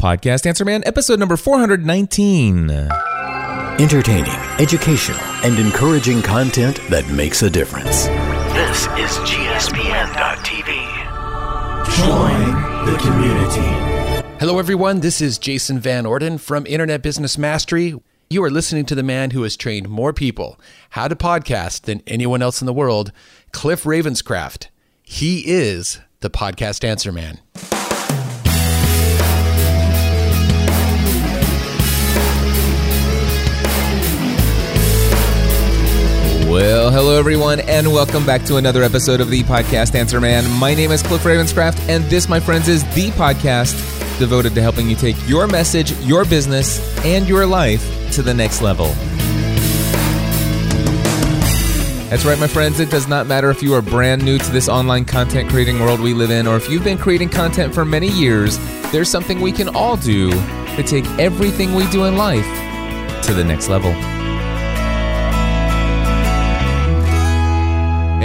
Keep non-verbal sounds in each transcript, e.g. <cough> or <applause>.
Podcast Answer Man, episode number 419. Entertaining, educational, and encouraging content that makes a difference. This is GSPN.TV. Join the community. Hello, everyone. This is Jason Van Orden from Internet Business Mastery. You are listening to the man who has trained more people how to podcast than anyone else in the world, Cliff Ravenscraft. He is the podcast answer man. Well, hello everyone, and welcome back to another episode of the Podcast Answer Man. My name is Cliff Ravenscraft, and this, my friends, is the podcast devoted to helping you take your message, your business, and your life to the next level. That's right, my friends. It does not matter if you are brand new to this online content creating world we live in, or if you've been creating content for many years, there's something we can all do to take everything we do in life to the next level.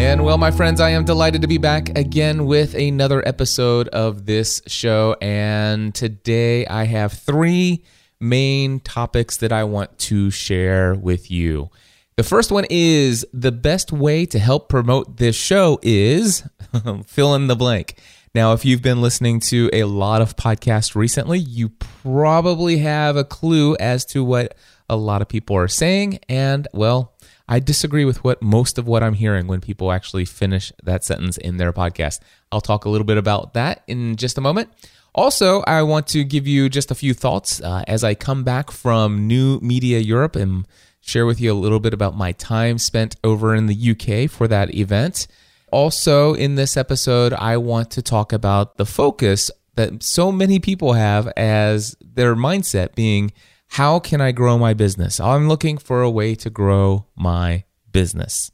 And well, my friends, I am delighted to be back again with another episode of this show. And today I have three main topics that I want to share with you. The first one is the best way to help promote this show is <laughs> fill in the blank. Now, if you've been listening to a lot of podcasts recently, you probably have a clue as to what a lot of people are saying. And well, I disagree with what most of what I'm hearing when people actually finish that sentence in their podcast. I'll talk a little bit about that in just a moment. Also, I want to give you just a few thoughts uh, as I come back from New Media Europe and share with you a little bit about my time spent over in the UK for that event. Also, in this episode, I want to talk about the focus that so many people have as their mindset being how can I grow my business? I'm looking for a way to grow my business.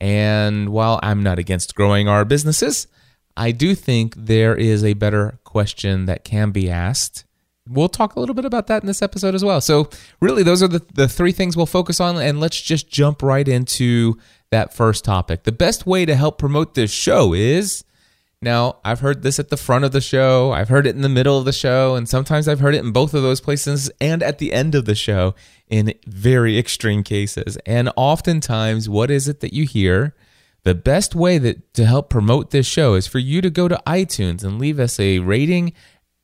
And while I'm not against growing our businesses, I do think there is a better question that can be asked. We'll talk a little bit about that in this episode as well. So, really, those are the, the three things we'll focus on. And let's just jump right into that first topic. The best way to help promote this show is now, I've heard this at the front of the show, I've heard it in the middle of the show, and sometimes I've heard it in both of those places and at the end of the show in very extreme cases. And oftentimes, what is it that you hear? The best way that to help promote this show is for you to go to iTunes and leave us a rating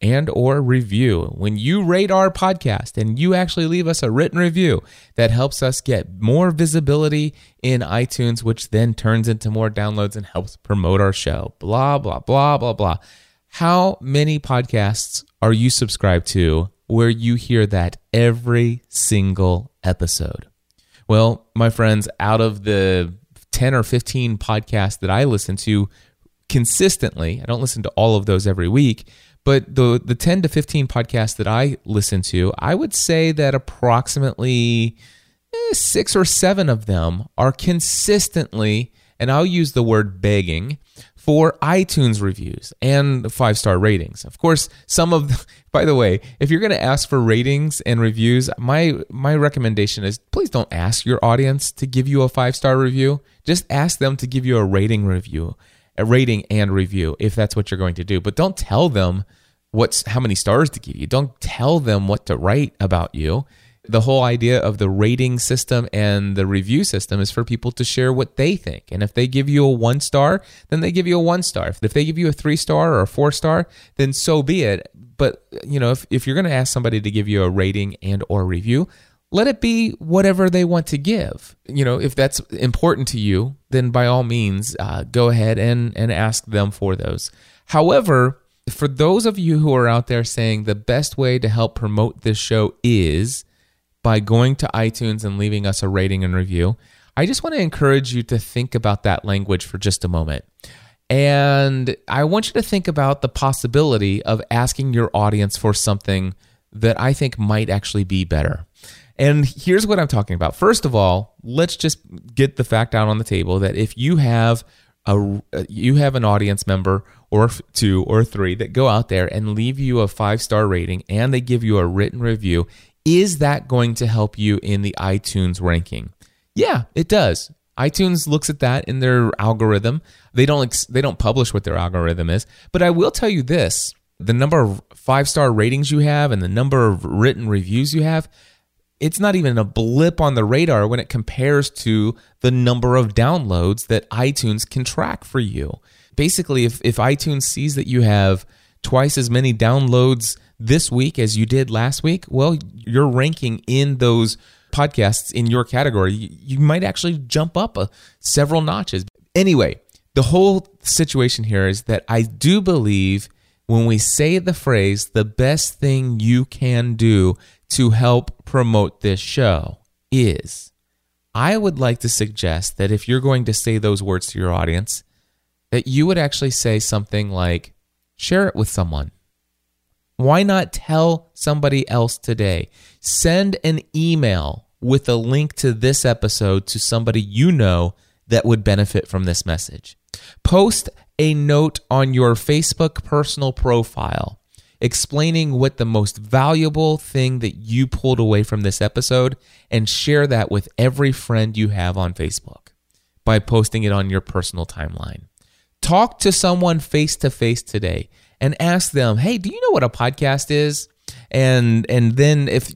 and or review. When you rate our podcast and you actually leave us a written review, that helps us get more visibility in iTunes, which then turns into more downloads and helps promote our show. Blah, blah, blah, blah, blah. How many podcasts are you subscribed to where you hear that every single episode? Well, my friends, out of the 10 or 15 podcasts that I listen to consistently, I don't listen to all of those every week, but the the 10 to 15 podcasts that I listen to, I would say that approximately eh, 6 or 7 of them are consistently and I'll use the word begging for iTunes reviews and five star ratings. Of course, some of the, <laughs> by the way, if you're going to ask for ratings and reviews, my my recommendation is please don't ask your audience to give you a five star review. Just ask them to give you a rating review a rating and review if that's what you're going to do. But don't tell them what's how many stars to give you. Don't tell them what to write about you. The whole idea of the rating system and the review system is for people to share what they think. And if they give you a one star, then they give you a one star. If they give you a three star or a four star, then so be it. But you know, if, if you're going to ask somebody to give you a rating and or review, let it be whatever they want to give. You know, if that's important to you, then by all means, uh, go ahead and, and ask them for those. However, for those of you who are out there saying the best way to help promote this show is by going to iTunes and leaving us a rating and review, I just want to encourage you to think about that language for just a moment. And I want you to think about the possibility of asking your audience for something that I think might actually be better. And here's what I'm talking about. First of all, let's just get the fact out on the table that if you have a uh, you have an audience member or two or three that go out there and leave you a five-star rating and they give you a written review, is that going to help you in the iTunes ranking? Yeah, it does. iTunes looks at that in their algorithm. They don't they don't publish what their algorithm is, but I will tell you this the number of five star ratings you have and the number of written reviews you have, it's not even a blip on the radar when it compares to the number of downloads that iTunes can track for you. Basically, if, if iTunes sees that you have twice as many downloads this week as you did last week, well, you're ranking in those podcasts in your category. You, you might actually jump up a, several notches. Anyway, the whole situation here is that I do believe when we say the phrase, the best thing you can do to help promote this show is, I would like to suggest that if you're going to say those words to your audience, that you would actually say something like, share it with someone. Why not tell somebody else today? Send an email with a link to this episode to somebody you know that would benefit from this message. Post a note on your Facebook personal profile explaining what the most valuable thing that you pulled away from this episode and share that with every friend you have on Facebook by posting it on your personal timeline. Talk to someone face to face today and ask them, "Hey, do you know what a podcast is?" and and then if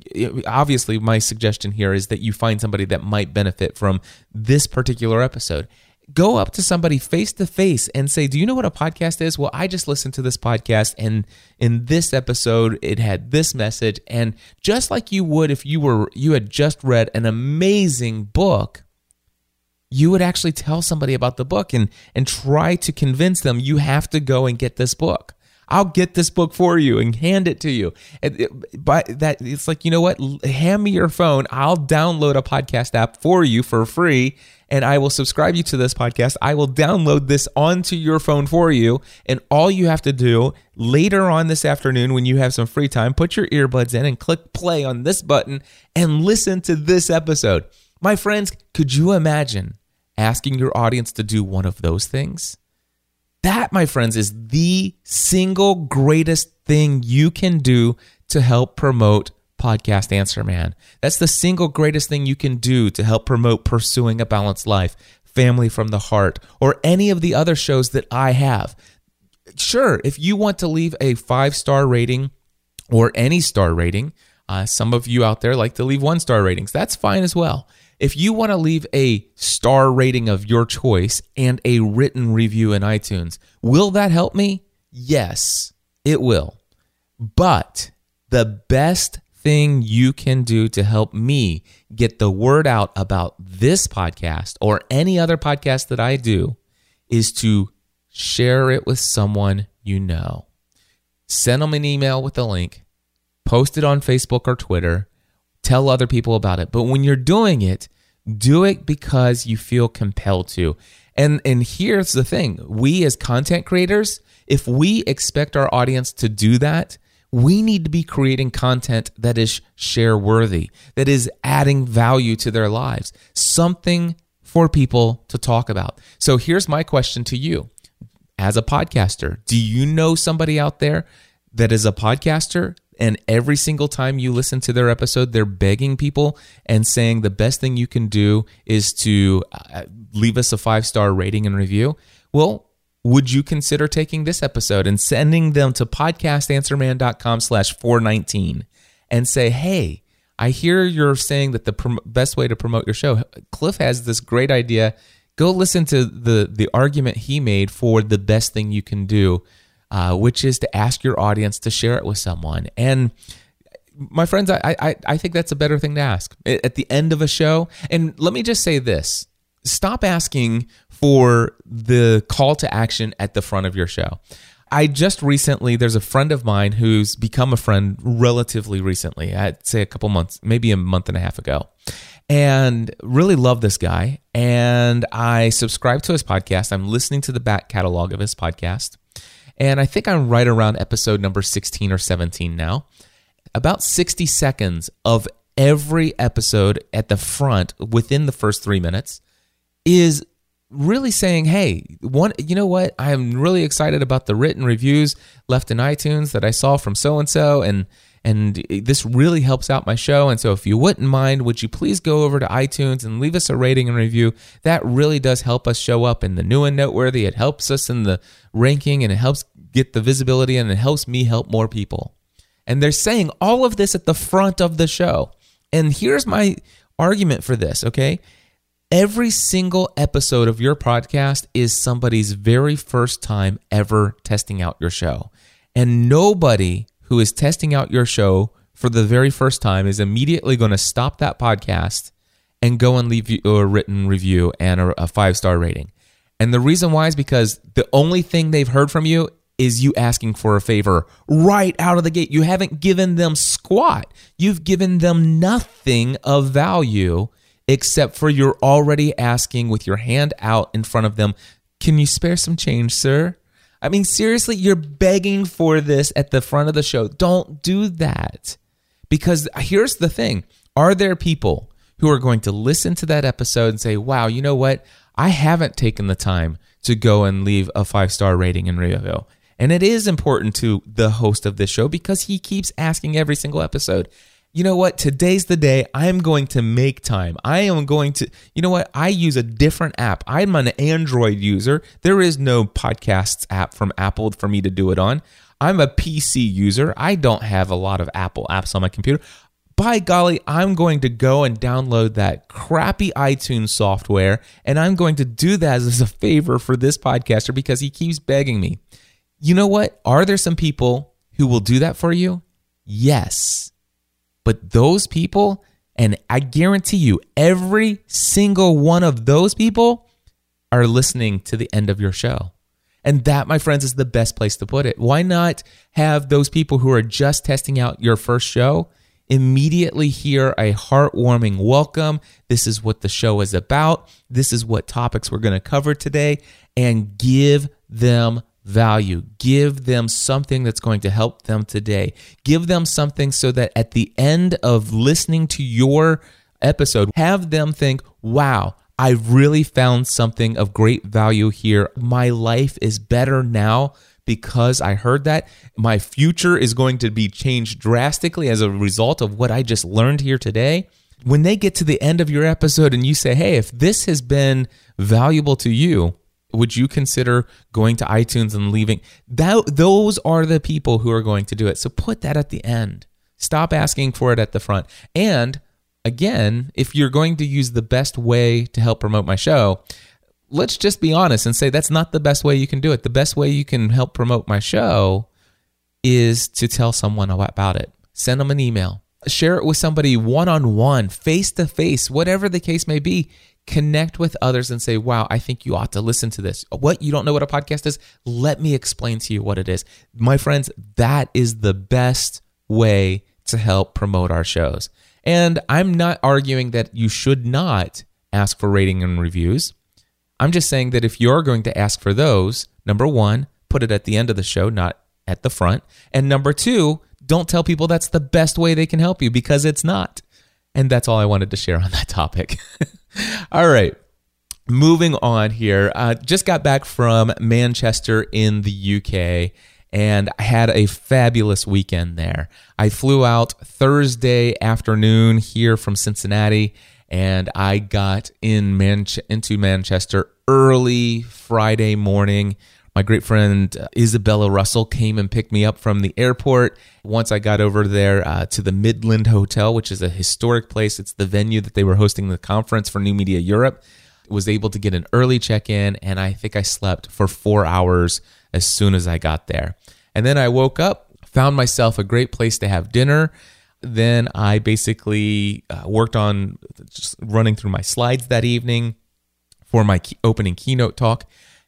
obviously my suggestion here is that you find somebody that might benefit from this particular episode go up to somebody face to face and say, Do you know what a podcast is? Well, I just listened to this podcast, and in this episode, it had this message. And just like you would if you were you had just read an amazing book, you would actually tell somebody about the book and and try to convince them you have to go and get this book. I'll get this book for you and hand it to you. But that it's like, you know what? Hand me your phone. I'll download a podcast app for you for free and I will subscribe you to this podcast. I will download this onto your phone for you. And all you have to do later on this afternoon, when you have some free time, put your earbuds in and click play on this button and listen to this episode. My friends, could you imagine asking your audience to do one of those things? That, my friends, is the single greatest thing you can do to help promote podcast answer man. That's the single greatest thing you can do to help promote pursuing a balanced life, family from the heart, or any of the other shows that I have. Sure, if you want to leave a five star rating or any star rating, uh, some of you out there like to leave one star ratings. That's fine as well. If you want to leave a star rating of your choice and a written review in iTunes, will that help me? Yes, it will. But the best thing you can do to help me get the word out about this podcast or any other podcast that I do is to share it with someone you know. Send them an email with a link, post it on Facebook or Twitter, tell other people about it. But when you're doing it, do it because you feel compelled to. And and here's the thing, we as content creators, if we expect our audience to do that, we need to be creating content that is share worthy, that is adding value to their lives, something for people to talk about. So here's my question to you as a podcaster Do you know somebody out there that is a podcaster? And every single time you listen to their episode, they're begging people and saying the best thing you can do is to uh, leave us a five star rating and review. Well, would you consider taking this episode and sending them to podcastanswerman.com slash 419 and say, hey, I hear you're saying that the prom- best way to promote your show, Cliff has this great idea. Go listen to the, the argument he made for the best thing you can do, uh, which is to ask your audience to share it with someone. And my friends, I, I, I think that's a better thing to ask at the end of a show. And let me just say this stop asking for the call to action at the front of your show. I just recently, there's a friend of mine who's become a friend relatively recently. I'd say a couple months, maybe a month and a half ago, and really love this guy. And I subscribe to his podcast. I'm listening to the back catalog of his podcast. And I think I'm right around episode number 16 or 17 now. About 60 seconds of every episode at the front within the first three minutes is really saying, hey, one, you know what? I am really excited about the written reviews left in iTunes that I saw from so and so, and and this really helps out my show. And so, if you wouldn't mind, would you please go over to iTunes and leave us a rating and review? That really does help us show up in the new and noteworthy. It helps us in the ranking, and it helps get the visibility and it helps me help more people. And they're saying all of this at the front of the show. And here's my argument for this, okay? Every single episode of your podcast is somebody's very first time ever testing out your show. And nobody who is testing out your show for the very first time is immediately going to stop that podcast and go and leave you a written review and a, five star rating. And the reason why is because the only thing they've heard from you is you asking for a favor right out of the gate. You haven't given them squat. You've given them nothing of value except for you're already asking with your hand out in front of them, Can you spare some change, sir? I mean, seriously, you're begging for this at the front of the show. Don't do that. Because here's the thing Are there people who are going to listen to that episode and say, Wow, you know what? I haven't taken the time to go and leave a five star rating in review. And it is important to the host of this show because he keeps asking every single episode, you know what? Today's the day I'm going to make time. I am going to, you know what? I use a different app. I'm an Android user. There is no podcasts app from Apple for me to do it on. I'm a PC user. I don't have a lot of Apple apps on my computer. By golly, I'm going to go and download that crappy iTunes software, and I'm going to do that as a favor for this podcaster because he keeps begging me. You know what? Are there some people who will do that for you? Yes. But those people, and I guarantee you, every single one of those people are listening to the end of your show. And that, my friends, is the best place to put it. Why not have those people who are just testing out your first show immediately hear a heartwarming welcome? This is what the show is about. This is what topics we're going to cover today, and give them value. Give them something that's going to help them today. Give them something so that at the end of listening to your episode, have them think, wow, I really found something of great value here. My life is better now because I heard that. My future is going to be changed drastically as a result of what I just learned here today. When they get to the end of your episode and you say, hey, if this has been valuable to you, would you consider going to iTunes and leaving? That those are the people who are going to do it. So put that at the end. Stop asking for it at the front. And again if you're going to use the best way to help promote my show let's just be honest and say that's not the best way you can do it. The best way you can help promote my show is to tell someone about it. Send them an email. Share it with somebody one on one, face to face, whatever the case may be connect with others and say, wow, I think you ought to listen to this. What? You don't know what a podcast is? Let me explain to you what it is. My friends, that is the best way to help promote our shows. And I'm not arguing that you should not ask for rating and reviews. I'm just saying that if you're going to ask for those, number one, put it at the end of the show, not at the front. And number two, don't tell people that's the best way they can help you because it's not. And that's all I wanted to share on that topic. <laughs> all right. Moving on here. Uh, just got back from Manchester in the UK and I had a fabulous weekend there. I flew out Thursday afternoon here from Cincinnati and I got in into Manchester early Friday morning my great friend uh, Isabella Russell came and picked me up from the airport. Once I got over there uh, to the Midland Hotel, which is a historic place, it's the venue that they were hosting the conference for New Media Europe. Was able to get an early check in, and I think I slept for four hours as soon as I got there. And then I woke up, found myself a great place to have dinner. Then I basically uh, worked on just running through my slides that evening for my key- opening keynote talk.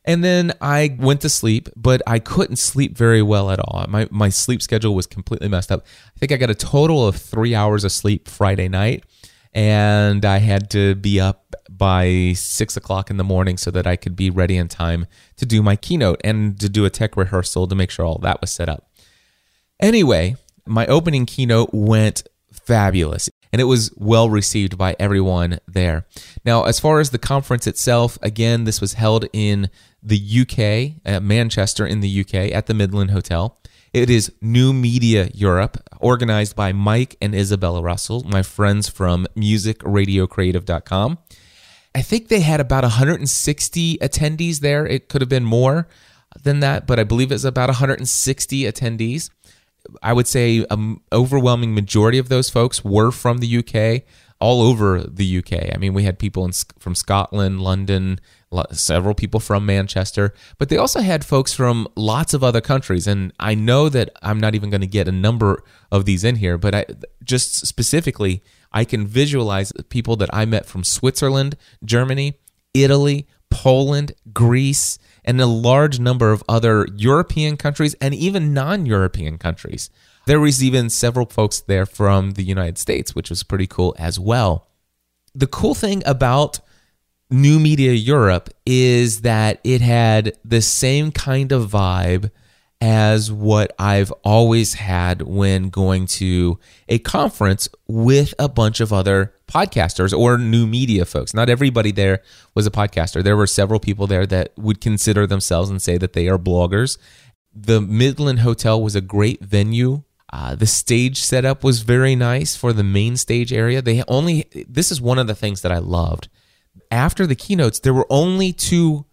And then I went to sleep, but I couldn't sleep very well at all. My, my sleep schedule was completely messed up. I think I got a total of three hours of sleep Friday night, and I had to be up by six o'clock in the morning so that I could be ready in time to do my keynote and to do a tech rehearsal to make sure all that was set up. Anyway, my opening keynote went fabulous and it was well received by everyone there. Now, as far as the conference itself, again, this was held in the UK, at uh, Manchester in the UK, at the Midland Hotel. It is New Media Europe, organized by Mike and Isabella Russell, my friends from musicradiocreative.com. I think they had about 160 attendees there. It could have been more. than that, but I believe it's about 160 attendees. I would say an overwhelming majority of those folks were from the UK, all over the UK. I mean, we had people in, from Scotland, London, several people from Manchester, but they also had folks from lots of other countries. And I know that I'm not even going to get a number of these in here, but I just specifically, I can visualize people that I met from Switzerland, Germany, Italy, Poland, Greece, and a large number of other European countries and even non European countries. There was even several folks there from the United States, which was pretty cool as well. The cool thing about New Media Europe is that it had the same kind of vibe as what I've always had when going to a conference with a bunch of other podcasters or new media folks. Not everybody there was a podcaster. There were several people there that would consider themselves and say that they are bloggers. The Midland Hotel was a great venue. Uh, the stage setup was very nice for the main stage area. They only, this is one of the things that I loved. After the keynotes, there were only two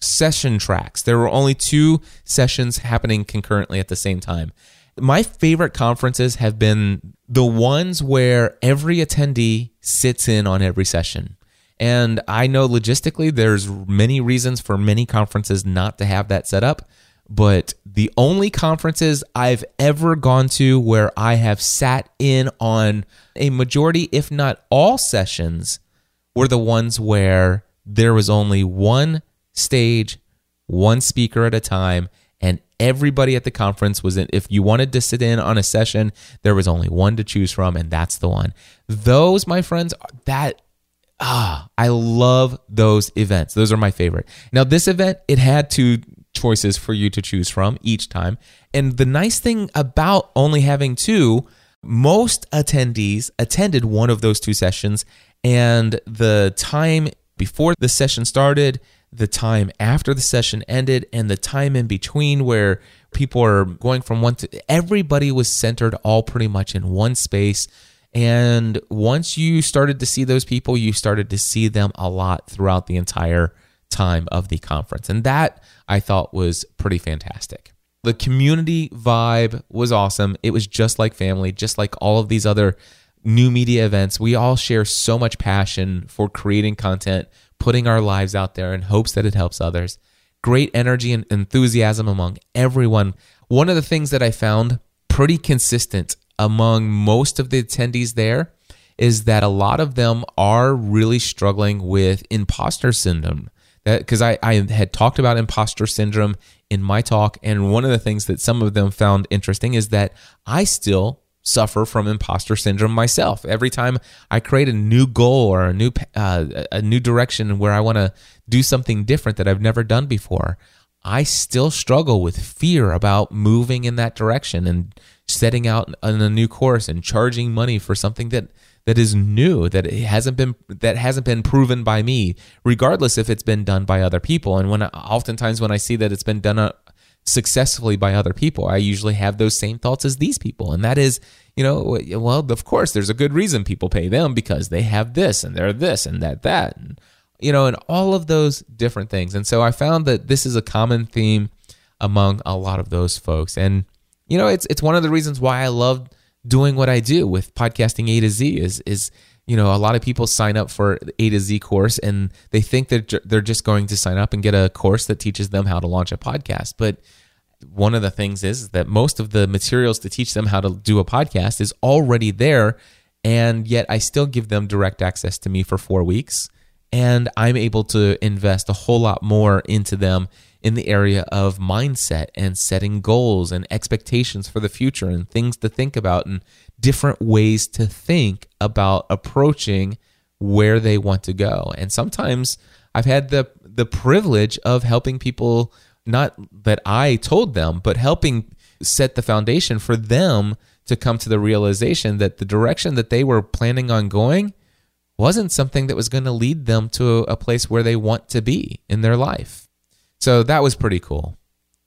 session tracks. There were only two sessions happening concurrently at the same time. My favorite conferences have been the ones where every attendee sits in on every session. And I know logistically there's many reasons for many conferences not to have that set up, but the only conferences I've ever gone to where I have sat in on a majority if not all sessions were the ones where there was only one stage, one speaker at a time, and everybody at the conference was in. If you wanted to sit in on a session, there was only one to choose from, and that's the one. Those, my friends, that ah, I love those events. Those are my favorite. Now, this event, it had two choices for you to choose from each time. And the nice thing about only having two, most attendees attended one of those two sessions, and the time before the session started the time after the session ended and the time in between where people are going from one to everybody was centered all pretty much in one space. And once you started to see those people you started to see them a lot throughout the entire time of the conference. And that i thought was pretty fantastic. The community vibe was awesome. It was just like family just like all of these other new media events we all share so much passion for creating content putting our lives out there in hopes that it helps others. Great energy and enthusiasm among everyone. One of the things that I found pretty consistent among most of the attendees there is that a lot of them are really struggling with imposter syndrome. That because I, I had talked about imposter syndrome in my talk, and one of the things that some of them found interesting is that I still suffer from imposter syndrome myself. Every time I create a new goal or a new uh, a new direction where I want to do something different that I've never done before, I still struggle with fear about moving in that direction and setting out on a new course and charging money for something that that is new that it hasn't been that hasn't been proven by me regardless if it's been done by other people and when I, oftentimes when I see that it's been done uh, successfully by other people, I usually have those same thoughts as these people. And that is, you know, well, of course, there's a good reason people pay them because they have this and they're this and that, that, and, you know, and all of those different things. And so I found that this is a common theme among a lot of those folks. And, you know, it's, it's one of the reasons why I love doing what I do with podcasting A to Z is, is, you know, a lot of people sign up for A to Z course and they think that they're just going to sign up and get a course that teaches them how to launch a podcast. But one of the things is that most of the materials to teach them how to do a podcast is already there. And yet I still give them direct access to me for four weeks. And I'm able to invest a whole lot more into them in the area of mindset and setting goals and expectations for the future and things to think about and different ways to think about approaching where they want to go. And sometimes I've had the the privilege of helping people not that I told them, but helping set the foundation for them to come to the realization that the direction that they were planning on going wasn't something that was going to lead them to a place where they want to be in their life. So that was pretty cool.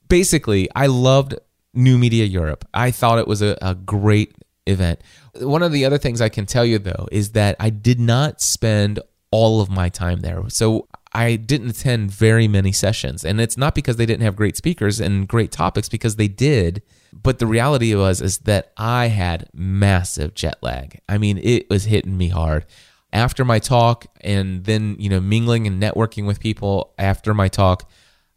Basically, I loved New Media Europe. I thought it was a, a great event. One of the other things I can tell you though is that I did not spend all of my time there. So I didn't attend very many sessions. And it's not because they didn't have great speakers and great topics, because they did. But the reality was is that I had massive jet lag. I mean, it was hitting me hard. After my talk and then, you know, mingling and networking with people after my talk,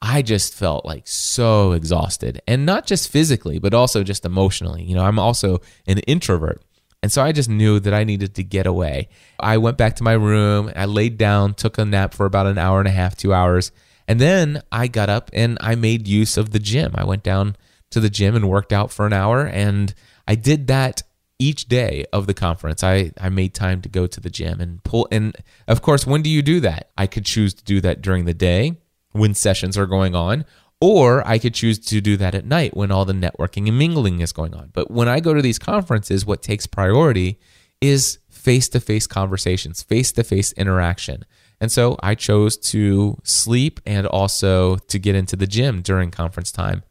I just felt like so exhausted. And not just physically, but also just emotionally. You know, I'm also an introvert. And so I just knew that I needed to get away. I went back to my room, I laid down, took a nap for about an hour and a half, two hours. And then I got up and I made use of the gym. I went down to the gym and worked out for an hour. And I did that each day of the conference. I, I made time to go to the gym and pull. And of course, when do you do that? I could choose to do that during the day when sessions are going on, or I could choose to do that at night when all the networking and mingling is going on. But when I go to these conferences, what takes priority is face to face conversations, face to face interaction. And so I chose to sleep and also to get into the gym during conference time.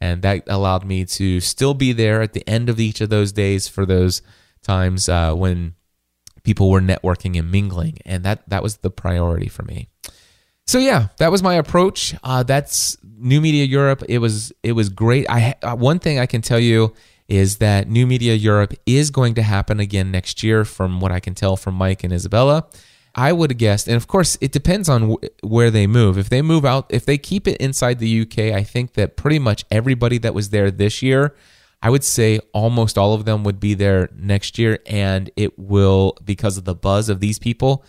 And that allowed me to still be there at the end of each of those days for those times uh, when people were networking and mingling. And that, that was the priority for me. So yeah, that was my approach. Uh, that's New Media Europe. It was it was great. I uh, one thing I can tell you is that New Media Europe is going to happen again next year, from what I can tell from Mike and Isabella. I would have guessed, and of course, it depends on where they move. If they move out, if they keep it inside the UK, I think that pretty much everybody that was there this year, I would say almost all of them would be there next year, and it will because of the buzz of these people,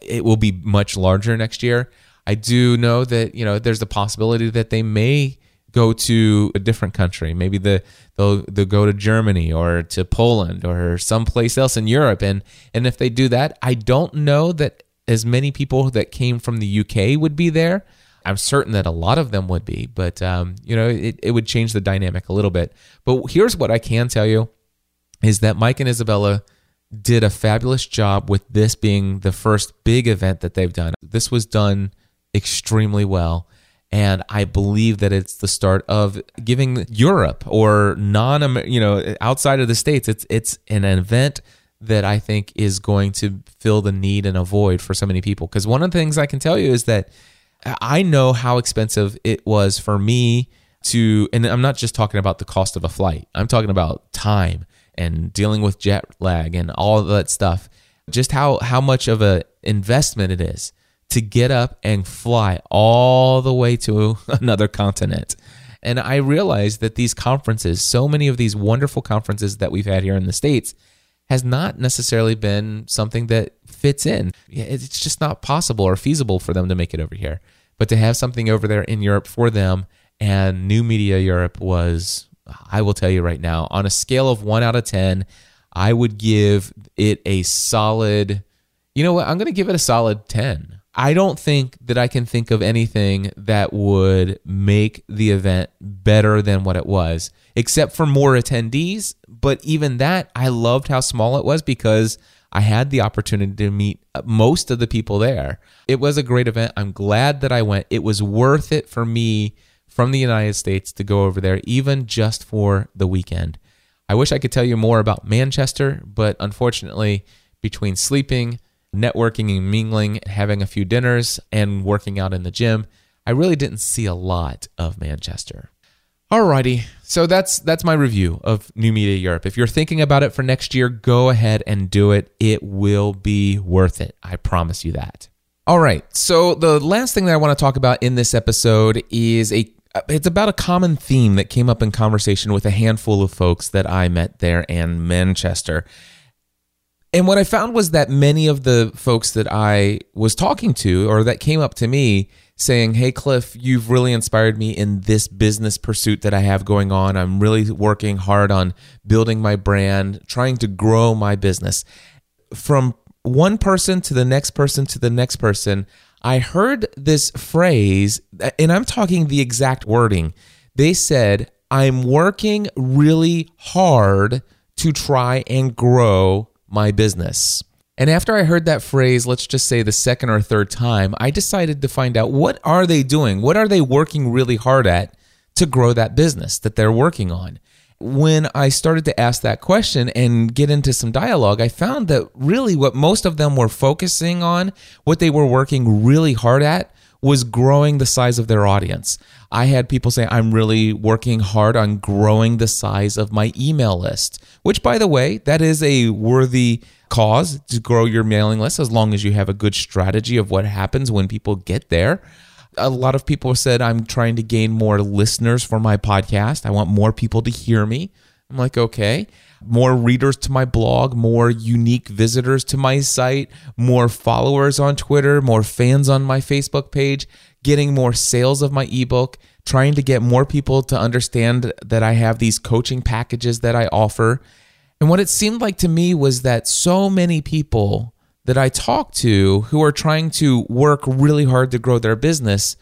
it will be much larger next year. I do know that you know there's a possibility that they may go to a different country. Maybe the they'll they'll go to Germany or to Poland or someplace else in Europe. And and if they do that, I don't know that as many people that came from the UK would be there. I'm certain that a lot of them would be, but um, you know, it, it would change the dynamic a little bit. But here's what I can tell you is that Mike and Isabella did a fabulous job with this being the first big event that they've done. This was done extremely well. And I believe that it's the start of giving Europe or non, you know, outside of the states. It's it's an event that I think is going to fill the need and a void for so many people. Because one of the things I can tell you is that I know how expensive it was for me to, and I'm not just talking about the cost of a flight. I'm talking about time and dealing with jet lag and all that stuff. Just how how much of a investment it is to get up and fly all the way to <laughs> another continent. And I realized that these conferences, so many of these wonderful conferences that we've had here in the States, has not necessarily been something that fits in. It's just not possible or feasible for them to make it over here. But to have something over there in Europe for them and New Media Europe was, I will tell you right now, on a scale of one out of 10, I would give it a solid, you know what? I'm going to give it a solid 10. I don't think that I can think of anything that would make the event better than what it was, except for more attendees. But even that, I loved how small it was because I had the opportunity to meet most of the people there. It was a great event. I'm glad that I went. It was worth it for me from the United States to go over there, even just for the weekend. I wish I could tell you more about Manchester, but unfortunately, between sleeping, networking and mingling, having a few dinners, and working out in the gym, I really didn't see a lot of Manchester. Alrighty, so that's that's my review of New Media Europe. If you're thinking about it for next year, go ahead and do it. It will be worth it. I promise you that. All right, so the last thing that I want to talk about in this episode is a it's about a common theme that came up in conversation with a handful of folks that I met there in Manchester. And what I found was that many of the folks that I was talking to or that came up to me saying, Hey, Cliff, you've really inspired me in this business pursuit that I have going on. I'm really working hard on building my brand, trying to grow my business. From one person to the next person to the next person, I heard this phrase, and I'm talking the exact wording. They said, I'm working really hard to try and grow my business. And after I heard that phrase, let's just say the second or third time, I decided to find out what are they doing? What are they working really hard at to grow that business that they're working on? when I started to ask that question and get into some dialogue, I found that really what most of them were focusing on, what they were working really hard at, was growing the size of their audience. I had people say, I'm really working hard on growing the size of my email list, which, by the way, that is a worthy cause to grow your mailing list as long as you have a good strategy of what happens when people get there. A lot of people said, I'm trying to gain more listeners for my podcast. I want more people to hear me. I'm like, okay more readers to my blog, more unique visitors to my site, more followers on Twitter, more fans on my Facebook page, getting more sales of my ebook, trying to get more people to understand that I have these coaching packages that I offer. And what it seemed like to me was that so many people that I talk to who are trying to work really hard to grow their business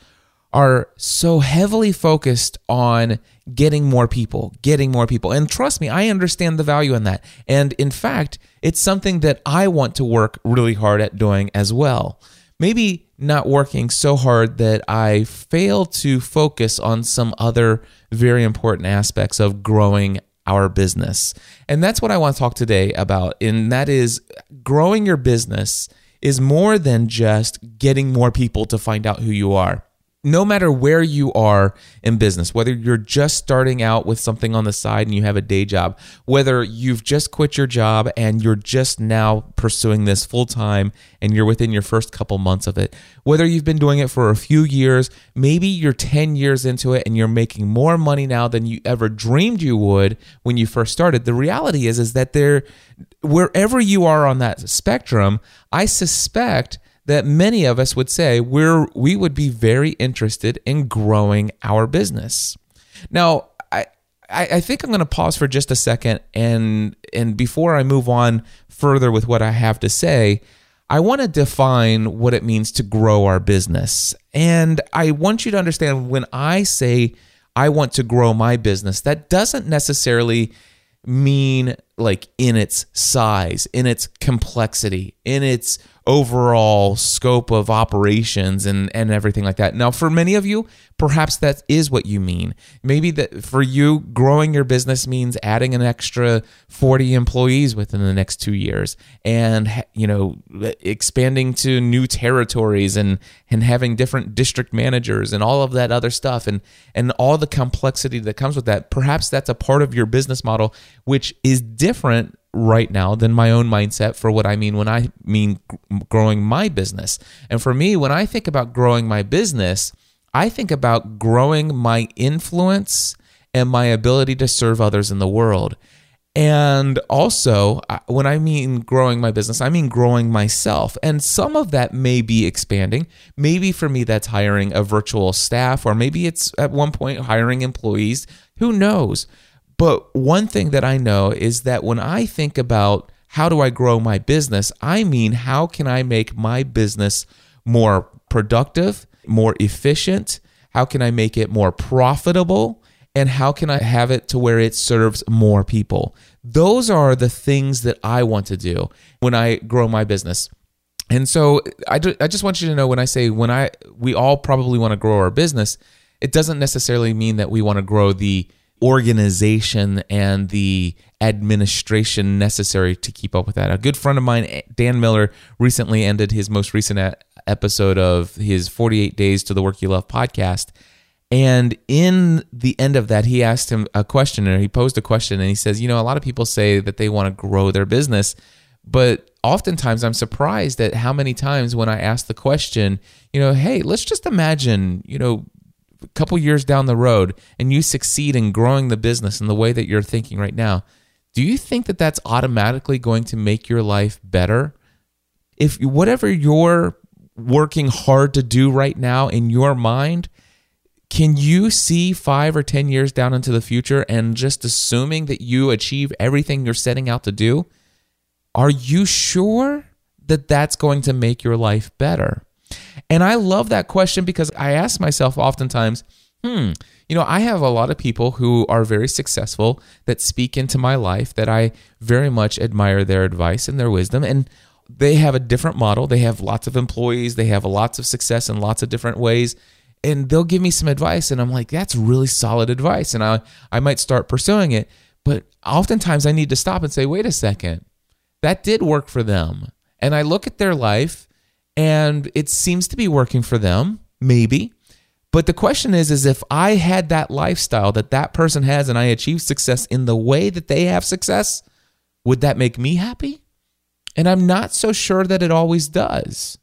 are so heavily focused on getting more people, getting more people. And trust me, I understand the value in that. And in fact, it's something that I want to work really hard at doing as well. Maybe not working so hard that I fail to focus on some other very important aspects of growing our business. And that's what I want to talk today about. And that is growing your business is more than just getting more people to find out who you are no matter where you are in business, whether you're just starting out with something on the side and you have a day job, whether you've just quit your job and you're just now pursuing this full time and you're within your first couple months of it, whether you've been doing it for a few years, maybe you're 10 years into it and you're making more money now than you ever dreamed you would when you first started. The reality is is that there wherever you are on that spectrum, I suspect that many of us would say we're we would be very interested in growing our business. Now, I I, think I'm going to pause for just a second and and before I move on further with what I have to say, I want to define what it means to grow our business. And I want you to understand when I say I want to grow my business, that doesn't necessarily mean like in its size, in its complexity, in its overall scope of operations and and everything like that. Now, for many of you, perhaps that is what you mean. Maybe that for you, growing your business means adding an extra 40 employees within the next 2 years and you know, expanding to new territories and and having different district managers and all of that other stuff and and all the complexity that comes with that. Perhaps that's a part of your business model which is different right now than my own mindset for what I mean when I mean growing my business. And for me, when I think about growing my business, I think about growing my influence and my ability to serve others in the world. And also, when I mean growing my business, I mean growing myself. And some of that may be expanding. Maybe for me, that's hiring a virtual staff, or maybe it's at one point hiring employees. Who knows? But one thing that I know is that when I think about how do I grow my business, I mean, how can I make my business more productive, more efficient? How can I make it more profitable? And how can I have it to where it serves more people? Those are the things that I want to do when I grow my business. And so I, I just want you to know when I say when I we all probably want to grow our business, it doesn't necessarily mean that we want to grow the organization and the administration necessary to keep up with that. A good friend of mine, Dan Miller, recently ended his most recent episode of his 48 Days to the Work You Love podcast. And in the end of that, he asked him a question, or he posed a question, and he says, You know, a lot of people say that they want to grow their business, but oftentimes I'm surprised at how many times when I ask the question, you know, hey, let's just imagine, you know, couple years down the road and you succeed in growing the business in the way that you're thinking right now, do you think that that's automatically going to make your life better? If whatever you're working hard to do right now in your mind, can you see five or 10 years down into the future and just assuming that you achieve everything you're setting out to do? Are you sure that that's going to make your life better? And I love that question because I ask myself oftentimes, hmm, you know, I have a lot of people who are very successful that speak into my life that I very much admire their advice and their wisdom. And they have a different model. They have lots of employees, they have lots of success in lots of different ways. And they'll give me some advice, and I'm like, that's really solid advice. And I, I might start pursuing it. But oftentimes I need to stop and say, wait a second, that did work for them. And I look at their life and it seems to be working for them, maybe. But the question is is if I had that lifestyle that that person has and I achieved success in the way that they have success, would that make me happy? And I'm not so sure that it always does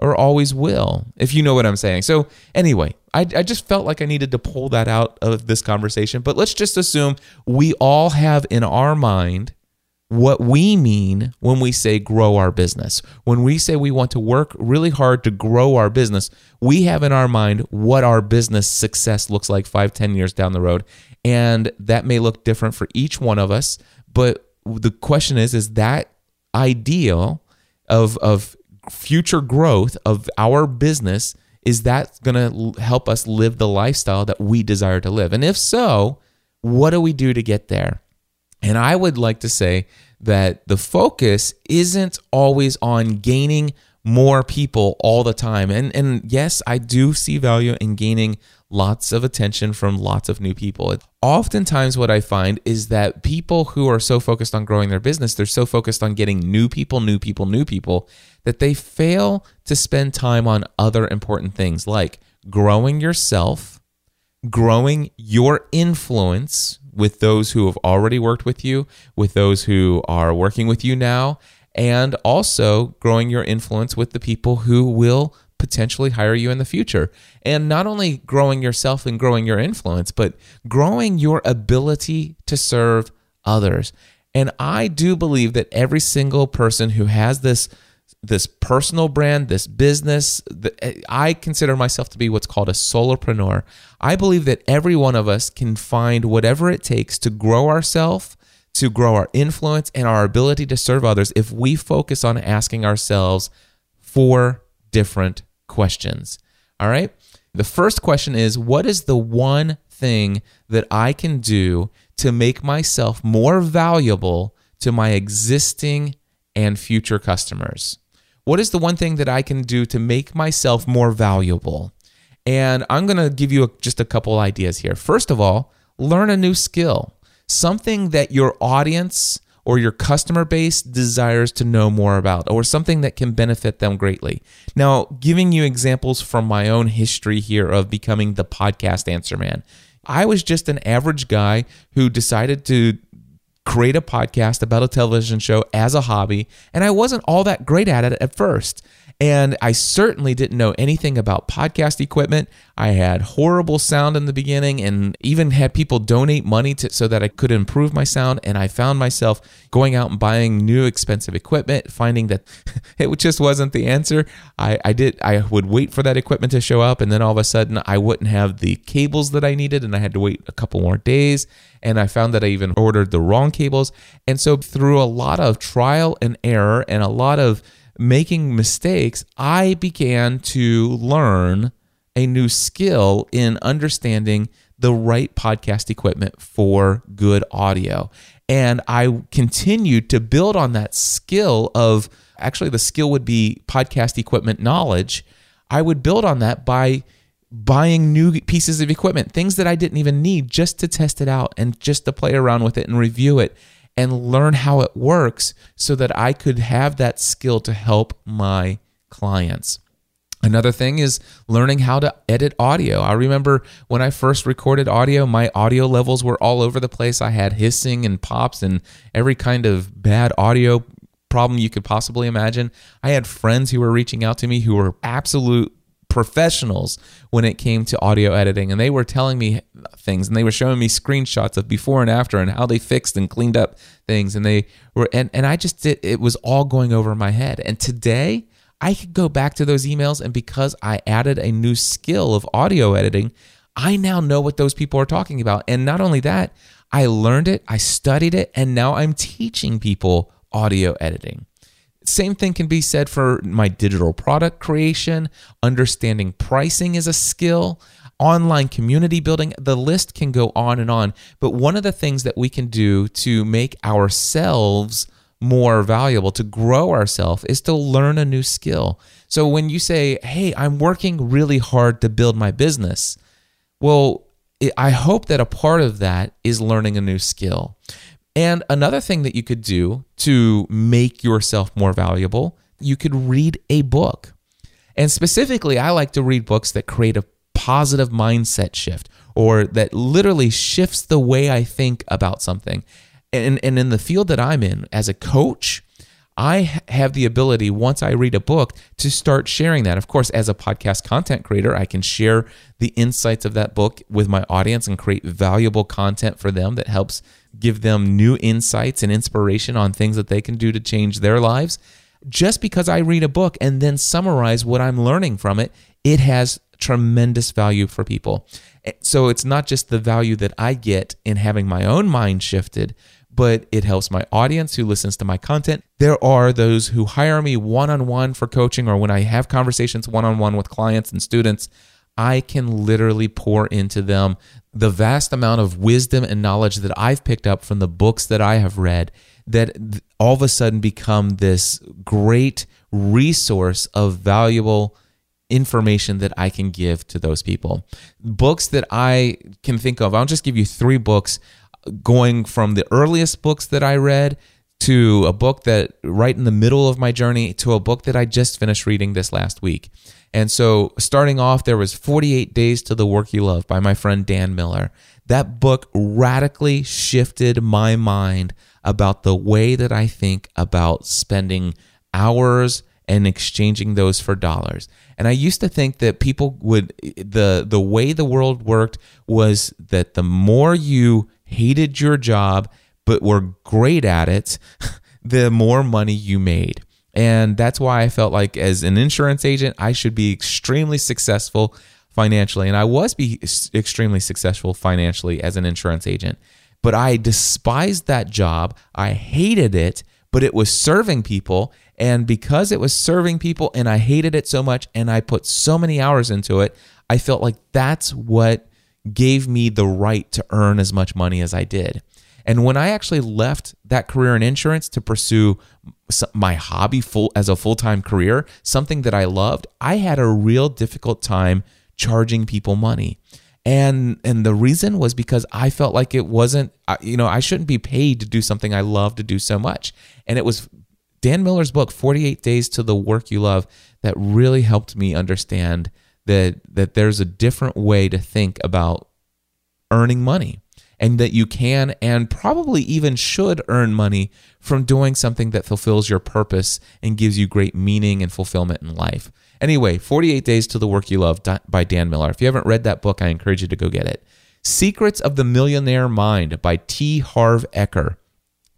or always will, if you know what I'm saying. So, anyway, I, I just felt like I needed to pull that out of this conversation. But let's just assume we all have in our mind what we mean when we say grow our business. When we say we want to work really hard to grow our business, we have in our mind what our business success looks like five, ten years down the road. And that may look different for each one of us. But the question is, is that ideal of, of future growth of our business, is that going to help us live the lifestyle that we desire to live? And if so, what do we do to get there? And I would like to say that the focus isn't always on gaining more people all the time. And and yes, I do see value in gaining lots of attention from lots of new people. Oftentimes what I find is that people who are so focused on growing their business, they're so focused on getting new people, new people, new people that they fail to spend time on other important things like growing yourself, growing your influence with those who have already worked with you, with those who are working with you now, and also growing your influence with the people who will potentially hire you in the future. And not only growing yourself and growing your influence, but growing your ability to serve others. And I do believe that every single person who has this this personal brand, this business. I consider myself to be what's called a solopreneur. I believe that every one of us can find whatever it takes to grow ourselves, to grow our influence and our ability to serve others if we focus on asking ourselves four different questions. All right. The first question is What is the one thing that I can do to make myself more valuable to my existing and future customers? What is the one thing that I can do to make myself more valuable? And I'm going to give you a, just a couple ideas here. First of all, learn a new skill, something that your audience or your customer base desires to know more about, or something that can benefit them greatly. Now, giving you examples from my own history here of becoming the podcast answer man. I was just an average guy who decided to create a podcast about a television show as a hobby, and I wasn't all that great at it at first. And I certainly didn't know anything about podcast equipment. I had horrible sound in the beginning and even had people donate money to, so that I could improve my sound. And I found myself going out and buying new expensive equipment, finding that <laughs> it just wasn't the answer. I, I did, I would wait for that equipment to show up. And then all of a sudden I wouldn't have the cables that I needed. And I had to wait a couple more days. And I found that I even ordered the wrong cables. And so through a lot of trial and error and a lot of making mistakes, I began to learn a new skill in understanding the right podcast equipment for good audio. And I continued to build on that skill of actually, the skill would be podcast equipment knowledge. I would build on that by buying new pieces of equipment, things that I didn't even need just to test it out and just to play around with it and review it and learn how it works so that I could have that skill to help my clients. Another thing is learning how to edit audio. I remember when I first recorded audio, my audio levels were all over the place. I had hissing and pops and every kind of bad audio problem you could possibly imagine. I had friends who were reaching out to me who were absolute professionals when it came to audio editing and they were telling me things and they were showing me screenshots of before and after and how they fixed and cleaned up things and they were and, and I just did it was all going over my head. And today I could go back to those emails and because I added a new skill of audio editing I now know what those people are talking about. And not only that I learned it I studied it and now I'm teaching people audio editing same thing can be said for my digital product creation, understanding pricing is a skill, online community building. The list can go on and on. But one of the things that we can do to make ourselves more valuable, to grow ourselves, is to learn a new skill. So when you say, Hey, I'm working really hard to build my business, well, I hope that a part of that is learning a new skill. And another thing that you could do to make yourself more valuable, you could read a book. And specifically, I like to read books that create a positive mindset shift or that literally shifts the way I think about something. And, and in the field that I'm in, as a coach, I have the ability, once I read a book, to start sharing that. Of course, as a podcast content creator, I can share the insights of that book with my audience and create valuable content for them that helps give them new insights and inspiration on things that they can do to change their lives. Just because I read a book and then summarize what I'm learning from it, it has tremendous value for people. Eh, so it's not just the value that I get in having my own mind shifted, but it helps my audience who listens to my content. There are those who hire me one on one for coaching, or when I have conversations one on one with clients and students, I can literally pour into them the vast amount of wisdom and knowledge that I've picked up from the books that I have read that all of a sudden become this great resource of valuable information that I can give to those people. Books that I can think of, I'll just give you three books going from the earliest books that I read to a book that right in the middle of my journey to a book that I just finished reading this last week. And so starting off there was 48 Days to the Work You Love by my friend Dan Miller. That book radically shifted my mind about the way that I think about spending hours and exchanging those for dollars. And I used to think that people would the the way the world worked was that the more you hated your job but were great at it, <laughs> the more money you made. And that's why I felt like as an insurance agent, I should be extremely successful financially. And I was be extremely successful financially as an insurance agent. But I despised that job. I hated it, but it was serving people. And because it was serving people and I hated it so much and I put so many hours into it, I felt like that's what gave me the right to earn as much money as I did. And when I actually left that career in insurance to pursue my hobby full as a full-time career, something that I loved, I had a real difficult time charging people money. And and the reason was because I felt like it wasn't you know, I shouldn't be paid to do something I love to do so much. And it was Dan Miller's book 48 Days to the Work You Love that really helped me understand that that there's a different way to think about earning money and that you can and probably even should earn money from doing something that fulfills your purpose and gives you great meaning and fulfillment in life. Anyway, 48 Days to the Work You Love by Dan Miller. If you haven't read that book, I encourage you to go get it. Secrets of the Millionaire Mind by T. Harv Eker.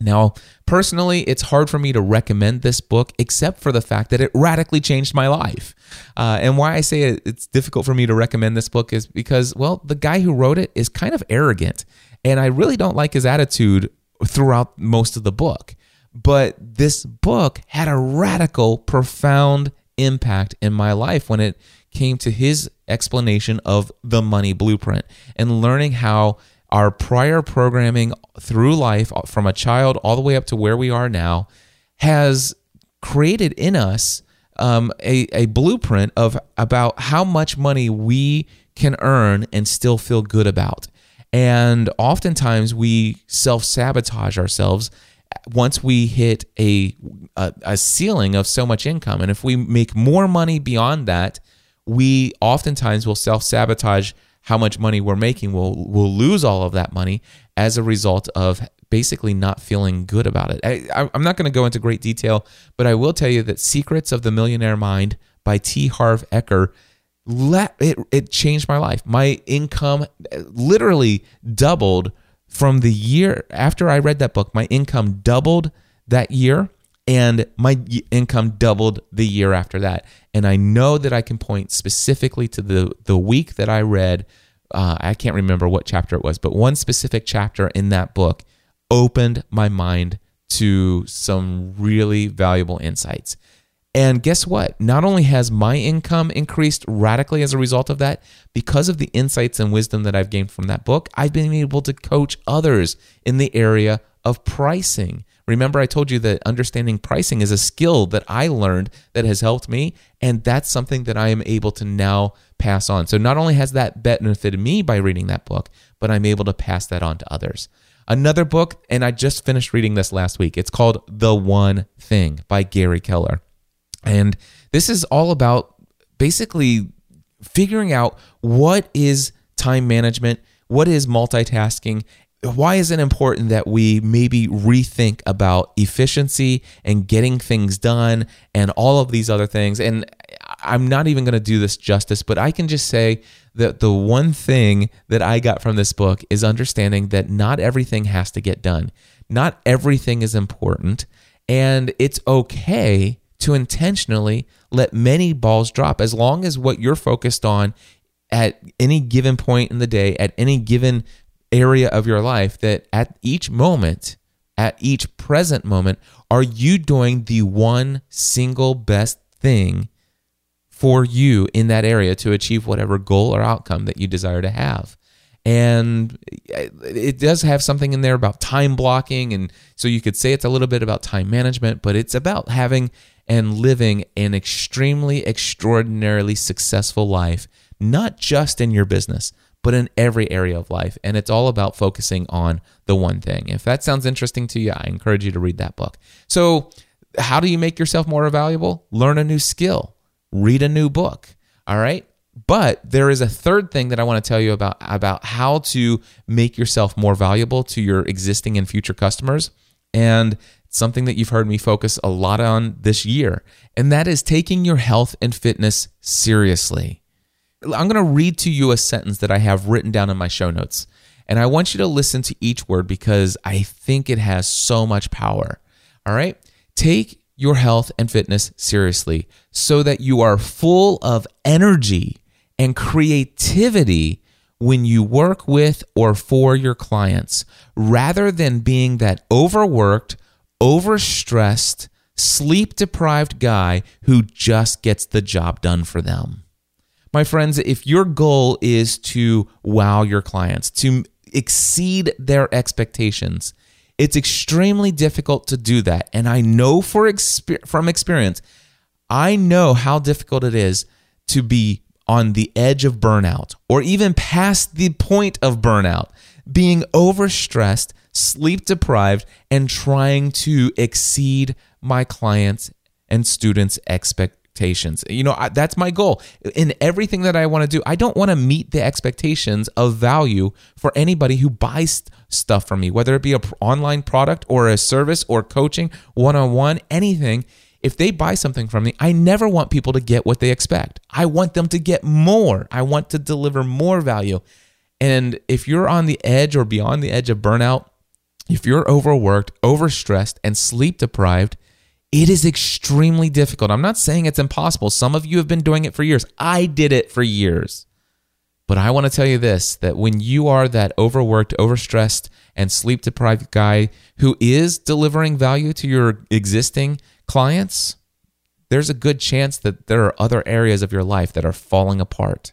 Now, personally, it's hard for me to recommend this book except for the fact that it radically changed my life. Uh, and why I say it's difficult for me to recommend this book is because, well, the guy who wrote it is kind of arrogant. And I really don't like his attitude throughout most of the book. But this book had a radical, profound impact in my life when it came to his explanation of the money blueprint and learning how our prior programming through life, uh, from a child all the way up to where we are now, has created in us um, a, a blueprint of about how much money we can earn and still feel good about. And oftentimes we self sabotage ourselves once we hit a, a, a ceiling of so much income. And if we make more money beyond that, we oftentimes will self sabotage how much money we're making. We'll we'll lose all of that money as a result of basically not feeling good about it. I, am not going to go into great detail, but I will tell you that Secrets of the Millionaire Mind by T. Harv Eker let it it changed my life. My income literally doubled from the year after I read that book. My income doubled that year and my income doubled the year after that. And I know that I can point specifically to the the week that I read uh, I can't remember what chapter it was, but one specific chapter in that book opened my mind to some really valuable insights. And guess what? Not only has my income increased radically as a result of that, because of the insights and wisdom that I've gained from that book, I've been able to coach others in the area of pricing. Remember, I told you that understanding pricing is a skill that I learned that has helped me. And that's something that I am able to now pass on. So not only has that benefited me by reading that book, but I'm able to pass that on to others. Another book, and I just finished reading this last week. It's called The One Thing by Gary Keller. And this is all about basically figuring out what is time management, what is multitasking, why is it important that we maybe rethink about efficiency and getting things done and all of these other things. And i'm not even going to do this justice but i can just say that the one thing that i got from this book is understanding that not everything has to get done. Not everything is important and it's okay to intentionally let many balls drop as long as what you're focused on at any given point in the day, at any given area of your life, that at each moment, at each present moment, are you doing the one single best thing for you in that area to achieve whatever goal or outcome that you desire to have? And it does have something in there about time blocking. And so you could say it's a little bit about time management, but it's about having and living an extremely, extraordinarily successful life, not just in your business, but in every area of life. And it's all about focusing on the one thing. If that sounds interesting to you, I encourage you to read that book. So, how do you make yourself more valuable? Learn a new skill, read a new book. All right. But there is a third thing that I want to tell you about about how to make yourself more valuable to your existing and future customers. And something that you've heard me focus a lot on this year, and that is taking your health and fitness seriously. I'm going to read to you a sentence that I have written down in my show notes. And I want you to listen to each word because I think it has so much power. All right? Take your health and fitness seriously so that you are full of energy and creativity when you work with or for your clients rather than being that overworked, overstressed, sleep deprived guy who just gets the job done for them. My friends, if your goal is to wow your clients, to exceed their expectations, it's extremely difficult to do that. And I know for exper- from experience, I know how difficult it is to be on the edge of burnout or even past the point of burnout, being overstressed, sleep deprived, and trying to exceed my clients' and students' expectations. You know, I, that's my goal in everything that I want to do. I don't want to meet the expectations of value for anybody who buys stuff from me, whether it be an online product or a service or coaching, one on one, anything. If they buy something from me, I never want people to get what they expect. I want them to get more. I want to deliver more value. And if you're on the edge or beyond the edge of burnout, if you're overworked, overstressed, and sleep deprived, it is extremely difficult. I'm not saying it's impossible. Some of you have been doing it for years. I did it for years. But I want to tell you this that when you are that overworked, overstressed, and sleep deprived guy who is delivering value to your existing clients, there's a good chance that there are other areas of your life that are falling apart.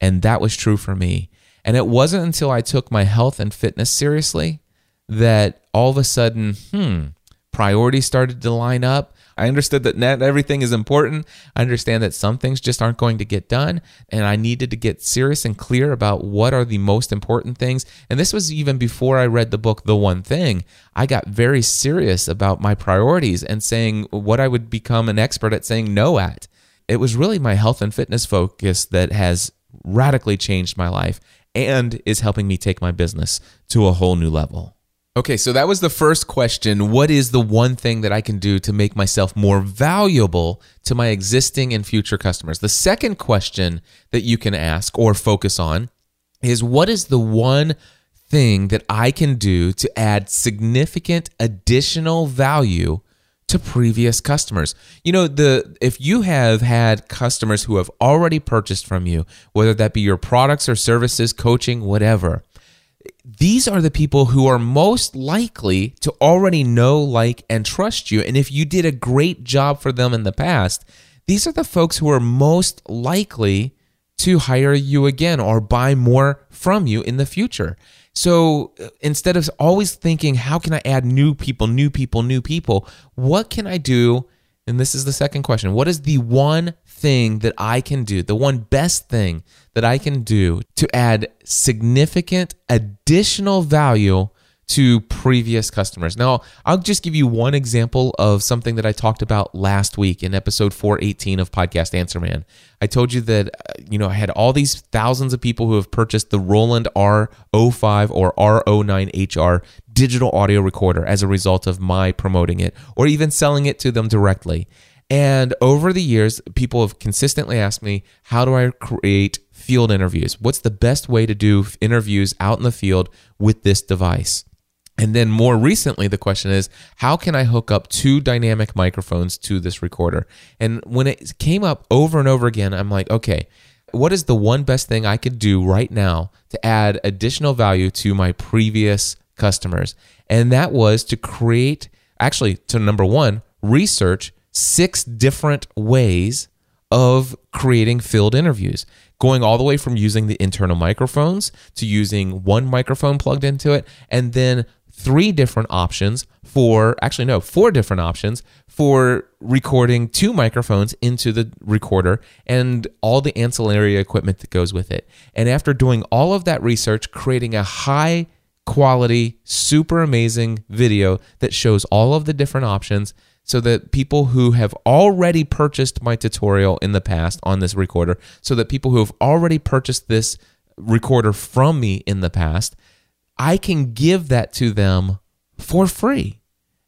And that was true for me. And it wasn't until I took my health and fitness seriously that all of a sudden, hmm, priorities started to line up. I understood that not everything is important. I understand that some things just aren't going to get done. And I needed to get serious and clear about what are the most important things. And this was even before I read the book, The One Thing. I got very serious about my priorities and saying what I would become an expert at saying no at. It was really my health and fitness focus that has radically changed my life and is helping me take my business to a whole new level. Okay, so that was the first question. What is the one thing that I can do to make myself more valuable to my existing and future customers? The second question that you can ask or focus on is what is the one thing that I can do to add significant additional value to previous customers. You know, the if you have had customers who have already purchased from you, whether that be your products or services, coaching, whatever, these are the people who are most likely to already know, like, and trust you. And if you did a great job for them in the past, these are the folks who are most likely to hire you again or buy more from you in the future. So uh, instead of always thinking, how can I add new people, new people, new people, what can I do? And this is the second question What is the one thing that I can do, the one best thing that I can do to add significant additional value to previous customers. Now, I'll just give you one example of something that I talked about last week in episode 418 of Podcast Answer Man. I told you that uh, you know I had all these thousands of people who have purchased the Roland R05 or R09HR digital audio recorder as a result of my promoting it or even selling it to them directly. And over the years, people have consistently asked me, how do I create field interviews? What's the best way to do interviews out in the field with this device? And then more recently, the question is, how can I hook up two dynamic microphones to this recorder? And when it came up over and over again, I'm like, okay, what is the one best thing I could do right now to add additional value to my previous customers? And that was to create, actually, to number one, research six different ways of creating field interviews. Going all the way from using the internal microphones to using one microphone plugged into it and then three different options for actually no four different options for recording two microphones into the recorder and all the ancillary equipment that goes with it. And after doing all of that research creating a high quality super amazing video that shows all of the different options so that people who have already purchased my tutorial in the past on this recorder so that people who have already purchased this recorder from me in the past I can give that to them for free.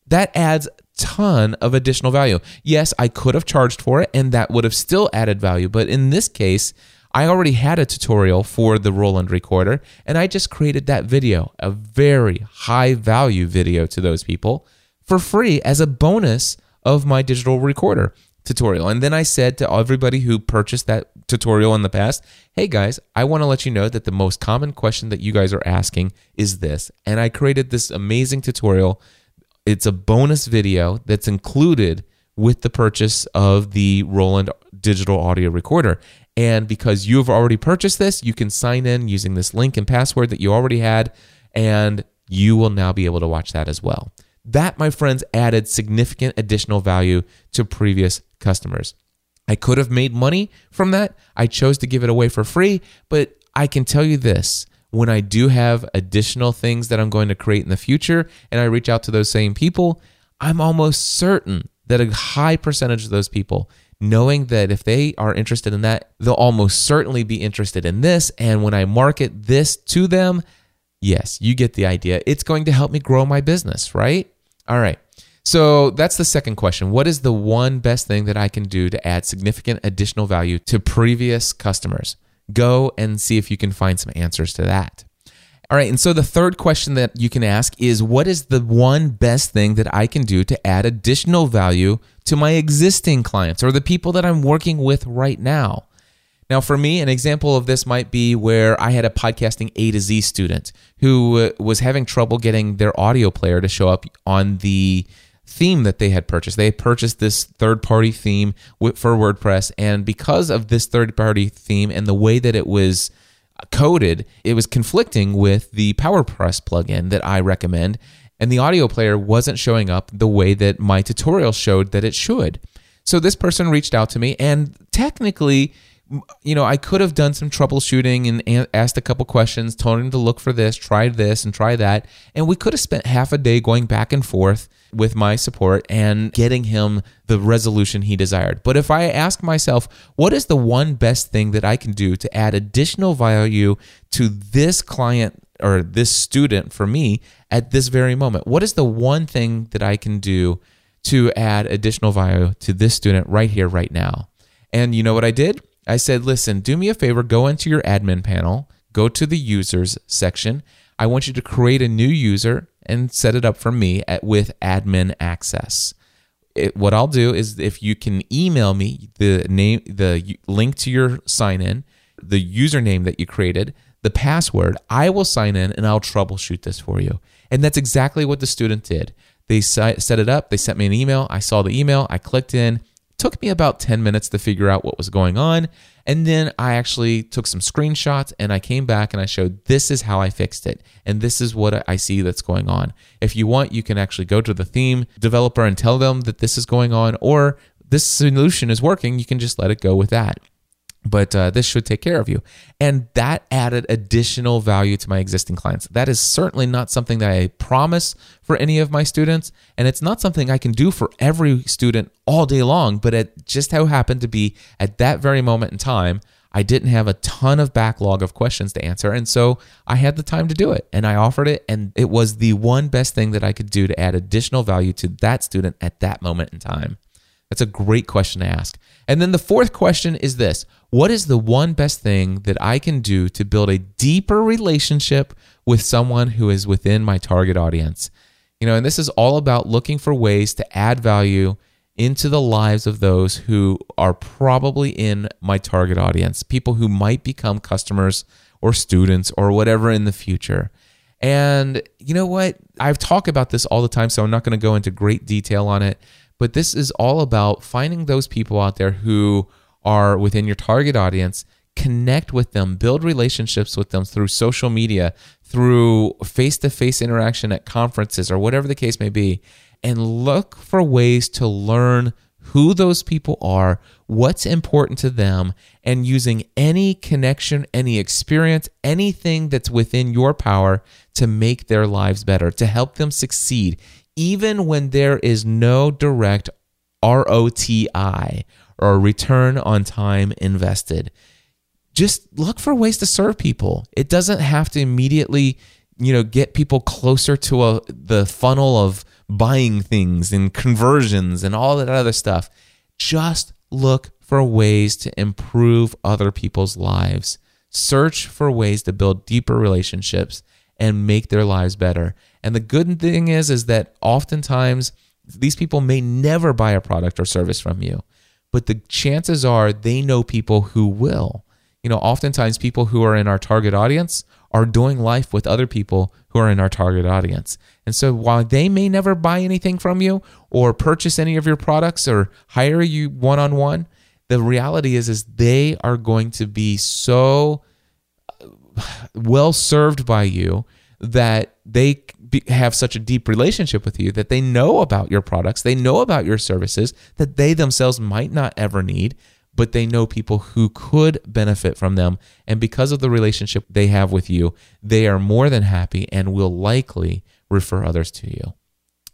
That adds ton of additional value. Yes, I could have charged for it and that would have still added value, but in this case, I already had a tutorial for the Roland recorder and I just created that video, a very high value video to those people for free as a bonus of my digital recorder tutorial. And then I said to everybody who purchased that tutorial in the past, hey guys, I want to let you know that the most common question that you guys are asking is this. And I created this amazing tutorial. It's a bonus video that's included with the purchase of the Roland digital audio recorder. And because you've already purchased this, you can sign in using this link and password that you already had, and you will now be able to watch that as well. That, my friends, added significant additional value to previous customers. I could have made money from that. I chose to give it away for free, but I can tell you this when I do have additional things that I'm going to create in the future and I reach out to those same people, I'm almost certain that a high percentage of those people, knowing that if they are interested in that, they'll almost certainly be interested in this. And when I market this to them, yes, you get the idea. It's going to help me grow my business, right? All right. So that's the second question. What is the one best thing that I can do to add significant additional value to previous customers? Go and see if you can find some answers to that. All right, and so the third question that you can ask is what is the one best thing that I can do to add additional value to my existing clients or the people that I'm working with right now? Now, for me, an example of this might be where I had a podcasting A to Z student who was having trouble getting their audio player to show up on the theme that they had purchased. They purchased this third party theme for WordPress. And because of this third party theme and the way that it was coded, it was conflicting with the PowerPress plugin that I recommend. And the audio player wasn't showing up the way that my tutorial showed that it should. So this person reached out to me, and technically, you know, I could have done some troubleshooting and asked a couple questions, told him to look for this, try this, and try that. And we could have spent half a day going back and forth with my support and getting him the resolution he desired. But if I ask myself, what is the one best thing that I can do to add additional value to this client or this student for me at this very moment? What is the one thing that I can do to add additional value to this student right here, right now? And you know what I did? I said, listen, do me a favor, go into your admin panel, go to the users section. I want you to create a new user and set it up for me at, with admin access. It, what I'll do is if you can email me the name, the link to your sign in, the username that you created, the password, I will sign in and I'll troubleshoot this for you. And that's exactly what the student did. They set it up, they sent me an email, I saw the email, I clicked in, Took me about 10 minutes to figure out what was going on. And then I actually took some screenshots and I came back and I showed this is how I fixed it. And this is what I see that's going on. If you want, you can actually go to the theme developer and tell them that this is going on, or this solution is working, you can just let it go with that. But uh, this should take care of you. And that added additional value to my existing clients. That is certainly not something that I promise for any of my students. And it's not something I can do for every student all day long. But it just how happened to be at that very moment in time, I didn't have a ton of backlog of questions to answer. And so I had the time to do it and I offered it. And it was the one best thing that I could do to add additional value to that student at that moment in time. That's a great question to ask. And then the fourth question is this What is the one best thing that I can do to build a deeper relationship with someone who is within my target audience? You know, and this is all about looking for ways to add value into the lives of those who are probably in my target audience, people who might become customers or students or whatever in the future. And you know what? I've talked about this all the time, so I'm not going to go into great detail on it. But this is all about finding those people out there who are within your target audience, connect with them, build relationships with them through social media, through face to face interaction at conferences, or whatever the case may be, and look for ways to learn who those people are, what's important to them, and using any connection, any experience, anything that's within your power to make their lives better, to help them succeed, even when there is no direct ROTI or return on time invested. Just look for ways to serve people. It doesn't have to immediately, you know, get people closer to a, the funnel of buying things and conversions and all that other stuff. Just look for ways to improve other people's lives. Search for ways to build deeper relationships and make their lives better. And the good thing is is that oftentimes these people may never buy a product or service from you, but the chances are they know people who will. You know, oftentimes people who are in our target audience are doing life with other people who are in our target audience. And so while they may never buy anything from you or purchase any of your products or hire you one-on-one, the reality is is they are going to be so uh, well served by you that they have such a deep relationship with you that they know about your products, they know about your services that they themselves might not ever need, but they know people who could benefit from them. And because of the relationship they have with you, they are more than happy and will likely refer others to you.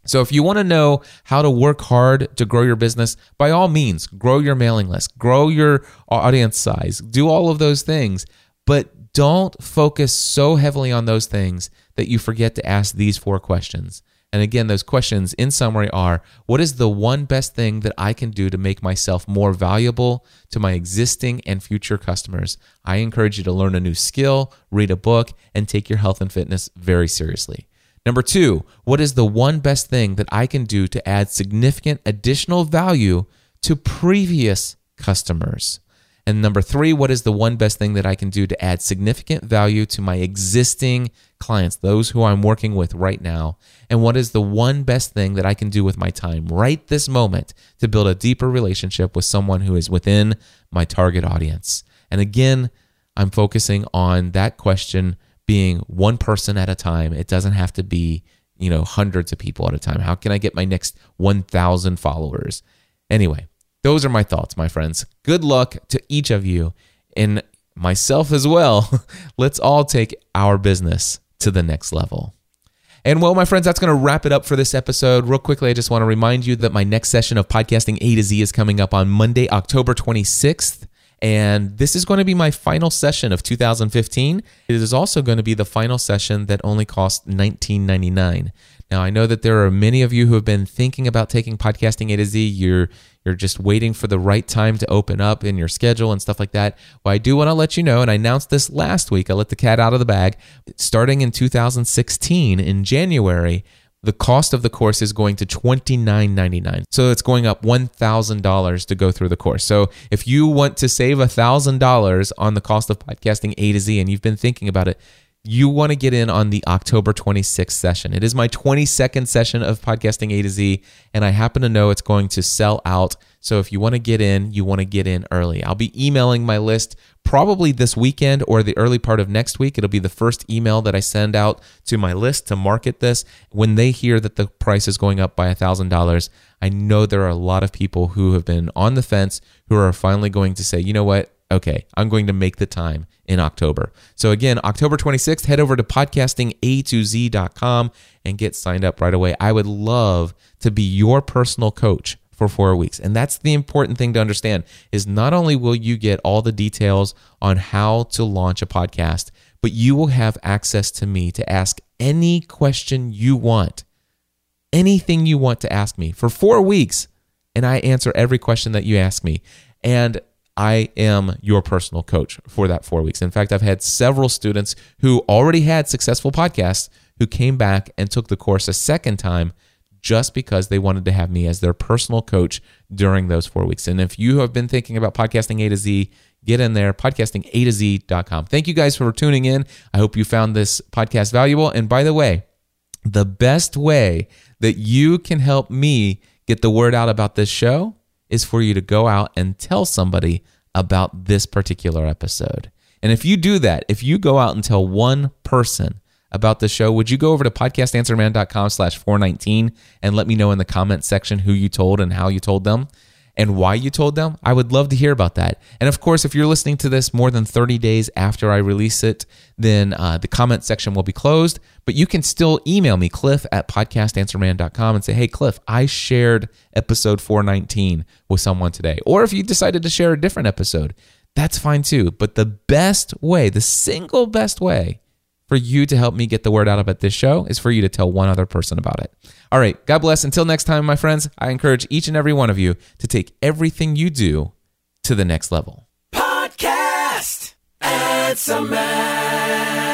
So, if you want to know how to work hard to grow your business, by all means, grow your mailing list, grow your audience size, do all of those things. But don't focus so heavily on those things that you forget to ask these four questions. And again, those questions in summary are what is the one best thing that I can do to make myself more valuable to my existing and future customers? I encourage you to learn a new skill, read a book, and take your health and fitness very seriously. Number two, what is the one best thing that I can do to add significant additional value to previous customers? And number three, what is the one best thing that I can do to add significant value to my existing clients, those who I'm working with right now? And what is the one best thing that I can do with my time right this moment to build a deeper relationship with someone who is within my target audience? And again, I'm focusing on that question being one person at a time. It doesn't have to be, you know, hundreds of people at a time. How can I get my next 1,000 followers? Anyway, those are my thoughts, my friends. Good luck to each of you and myself as well. <laughs> Let's all take our business to the next level. And well, my friends, that's going to wrap it up for this episode. Real quickly, I just want to remind you that my next session of podcasting A to Z is coming up on Monday, October 26th. And this is going to be my final session of 2015. It is also going to be the final session that only costs $19.99. Now, I know that there are many of you who have been thinking about taking podcasting A to Z. You're you're just waiting for the right time to open up in your schedule and stuff like that. Well, I do want to let you know, and I announced this last week. I let the cat out of the bag. Starting in 2016, in January, the cost of the course is going to $29.99. So it's going up $1,000 to go through the course. So if you want to save $1,000 on the cost of podcasting A to Z and you've been thinking about it, you want to get in on the October 26th session. It is my 22nd session of podcasting A to Z, and I happen to know it's going to sell out. So if you want to get in, you want to get in early. I'll be emailing my list probably this weekend or the early part of next week. It'll be the first email that I send out to my list to market this. When they hear that the price is going up by $1,000, I know there are a lot of people who have been on the fence who are finally going to say, you know what? Okay, I'm going to make the time in October. So again, October 26th, head over to podcastinga2z.com and get signed up right away. I would love to be your personal coach for 4 weeks. And that's the important thing to understand is not only will you get all the details on how to launch a podcast, but you will have access to me to ask any question you want. Anything you want to ask me for 4 weeks and I answer every question that you ask me. And I am your personal coach for that four weeks. In fact, I've had several students who already had successful podcasts who came back and took the course a second time just because they wanted to have me as their personal coach during those four weeks. And if you have been thinking about podcasting A to Z, get in there, podcastinga to Z.com. Thank you guys for tuning in. I hope you found this podcast valuable. And by the way, the best way that you can help me get the word out about this show is for you to go out and tell somebody about this particular episode. And if you do that, if you go out and tell one person about the show, would you go over to podcastanswerman.com slash 419 and let me know in the comment section who you told and how you told them? And why you told them, I would love to hear about that. And of course, if you're listening to this more than 30 days after I release it, then uh, the comment section will be closed. But you can still email me, cliff at podcastanswerman.com, and say, hey, Cliff, I shared episode 419 with someone today. Or if you decided to share a different episode, that's fine too. But the best way, the single best way for you to help me get the word out about this show is for you to tell one other person about it. All right, God bless. Until next time, my friends, I encourage each and every one of you to take everything you do to the next level. Podcast. Answer Man.